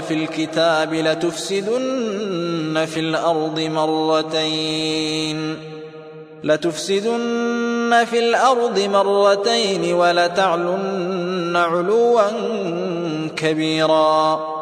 في الكتاب لتفسدن في الأرض مرتين. لتفسدن في الأرض مرتين ولتعلن علوا كبيرا.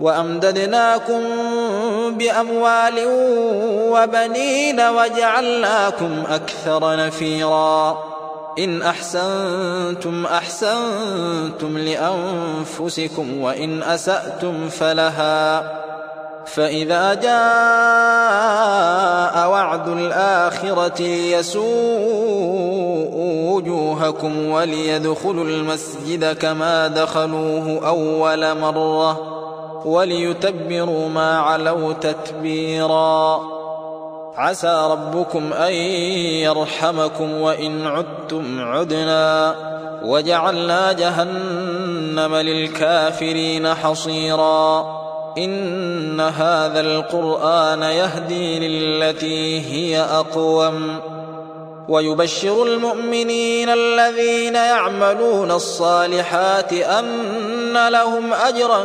وأمددناكم بأموال وبنين وجعلناكم أكثر نفيرا. إن أحسنتم أحسنتم لأنفسكم وإن أسأتم فلها. فإذا جاء وعد الآخرة ليسوءوا وجوهكم وليدخلوا المسجد كما دخلوه أول مرة. وليتبروا ما علوا تتبيرا. عسى ربكم أن يرحمكم وإن عدتم عدنا. وجعلنا جهنم للكافرين حصيرا. إن هذا القرآن يهدي للتي هي أقوم. ويبشر المؤمنين الذين يعملون الصالحات أن لهم أجرا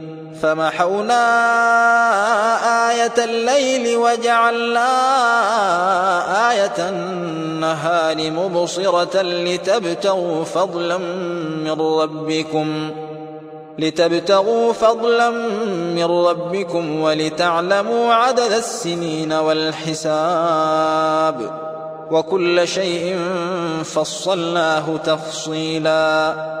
فمحونا آية الليل وجعلنا آية النهار مبصرة لتبتغوا فضلا من ربكم لتبتغوا فضلا من ربكم ولتعلموا عدد السنين والحساب وكل شيء فصلناه تفصيلا.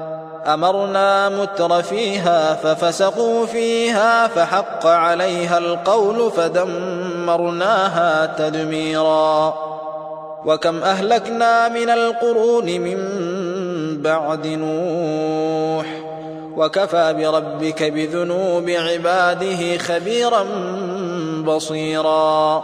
أمرنا متر فيها ففسقوا فيها فحق عليها القول فدمرناها تدميرا وكم أهلكنا من القرون من بعد نوح وكفى بربك بذنوب عباده خبيرا بصيرا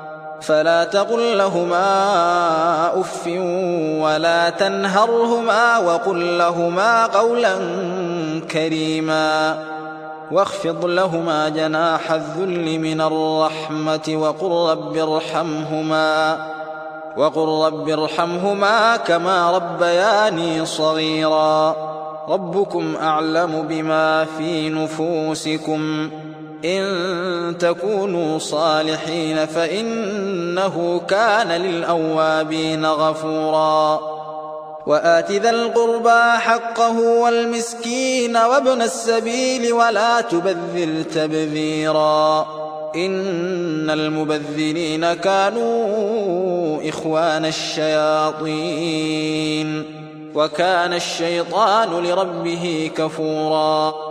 فلا تقل لهما أف ولا تنهرهما وقل لهما قولا كريما واخفض لهما جناح الذل من الرحمة وقل رب ارحمهما وقل رب ارحمهما كما ربياني صغيرا ربكم أعلم بما في نفوسكم إن تكونوا صالحين فإنه كان للأوابين غفورا. وآت ذا القربى حقه والمسكين وابن السبيل ولا تبذل تبذيرا. إن المبذلين كانوا إخوان الشياطين. وكان الشيطان لربه كفوراً.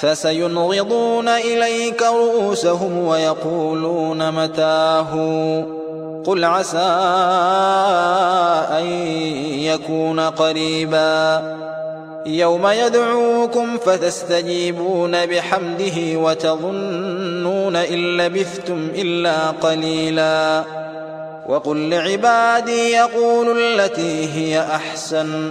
فسينغضون إليك رؤوسهم ويقولون متاه. قل عسى أن يكون قريبا. يوم يدعوكم فتستجيبون بحمده وتظنون إن لبثتم إلا قليلا. وقل لعبادي يقول التي هي أحسن.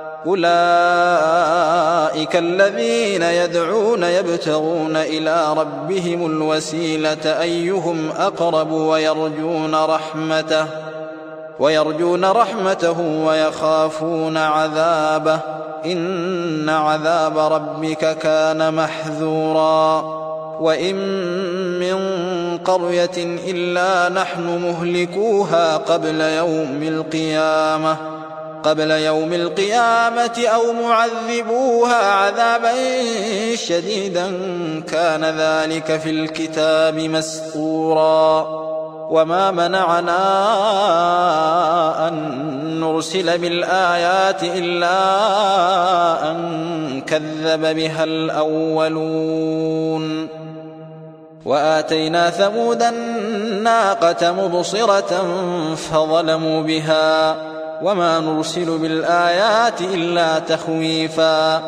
أولئك الذين يدعون يبتغون إلى ربهم الوسيلة أيهم أقرب ويرجون رحمته ويرجون رحمته ويخافون عذابه إن عذاب ربك كان محذورا وإن من قرية إلا نحن مهلكوها قبل يوم القيامة قبل يوم القيامة أو معذبوها عذابا شديدا كان ذلك في الكتاب مسطورا. وما منعنا أن نرسل بالآيات إلا أن كذب بها الأولون. وآتينا ثمود الناقة مبصرة فظلموا بها. وما نرسل بالآيات إلا تخويفا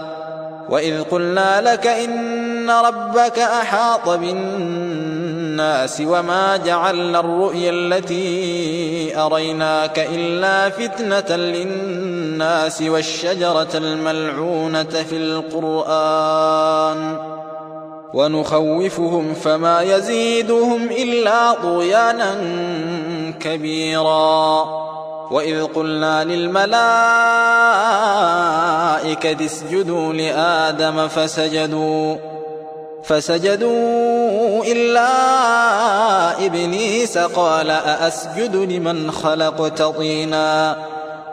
وإذ قلنا لك إن ربك أحاط بالناس وما جعلنا الرؤيا التي أريناك إلا فتنة للناس والشجرة الملعونة في القرآن ونخوفهم فما يزيدهم إلا طغيانا كبيرا وإذ قلنا للملائكة اسجدوا لآدم فسجدوا فسجدوا إلا إبليس قال أأسجد لمن خلقت طيناً؟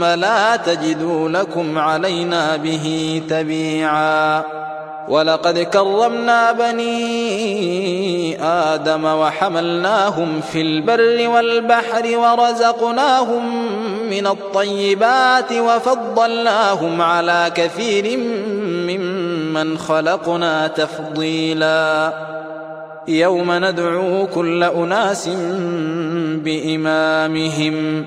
لا تجدوا لكم علينا به تبيعا. ولقد كرمنا بني آدم وحملناهم في البر والبحر ورزقناهم من الطيبات وفضلناهم على كثير ممن خلقنا تفضيلا. يوم ندعو كل أناس بإمامهم.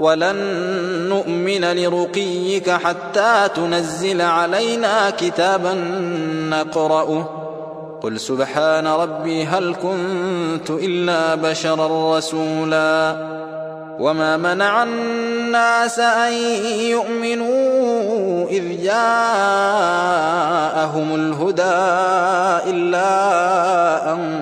ولن نؤمن لرقيك حتى تنزل علينا كتابا نقرأه. قل سبحان ربي هل كنت إلا بشرا رسولا. وما منع الناس أن يؤمنوا إذ جاءهم الهدى إلا أن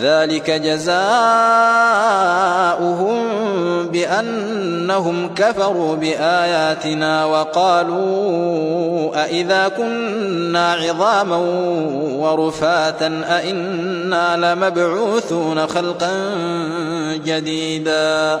ذلك جزاؤهم بأنهم كفروا بآياتنا وقالوا أإذا كنا عظاما ورفاتا أإنا لمبعوثون خلقا جديدا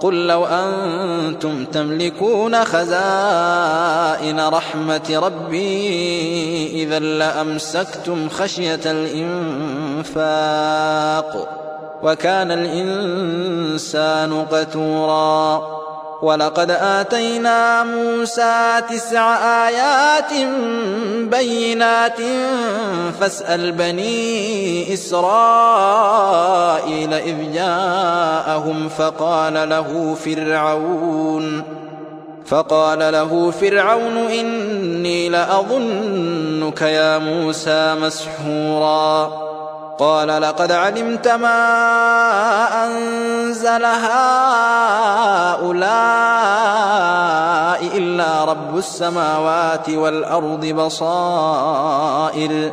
قل لو أنتم تملكون خزائن رحمة ربي إذا لأمسكتم خشية الإنفاق وكان الإنسان قتوراً. ولقد آتينا موسى تسع آيات بينات فاسأل بني إسرائيل إذ جاءهم فقال له فرعون فقال له فرعون إني لأظنك يا موسى مسحوراً. قال لقد علمت ما أنزل هؤلاء إلا رب السماوات والأرض بصائر.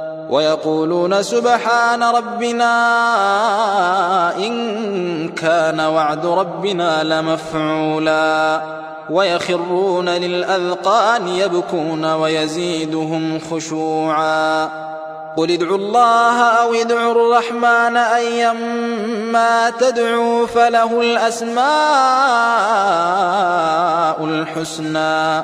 ويقولون سبحان ربنا إن كان وعد ربنا لمفعولا ويخرون للأذقان يبكون ويزيدهم خشوعا قل ادعوا الله أو ادعوا الرحمن أيما تدعوا فله الأسماء الحسنى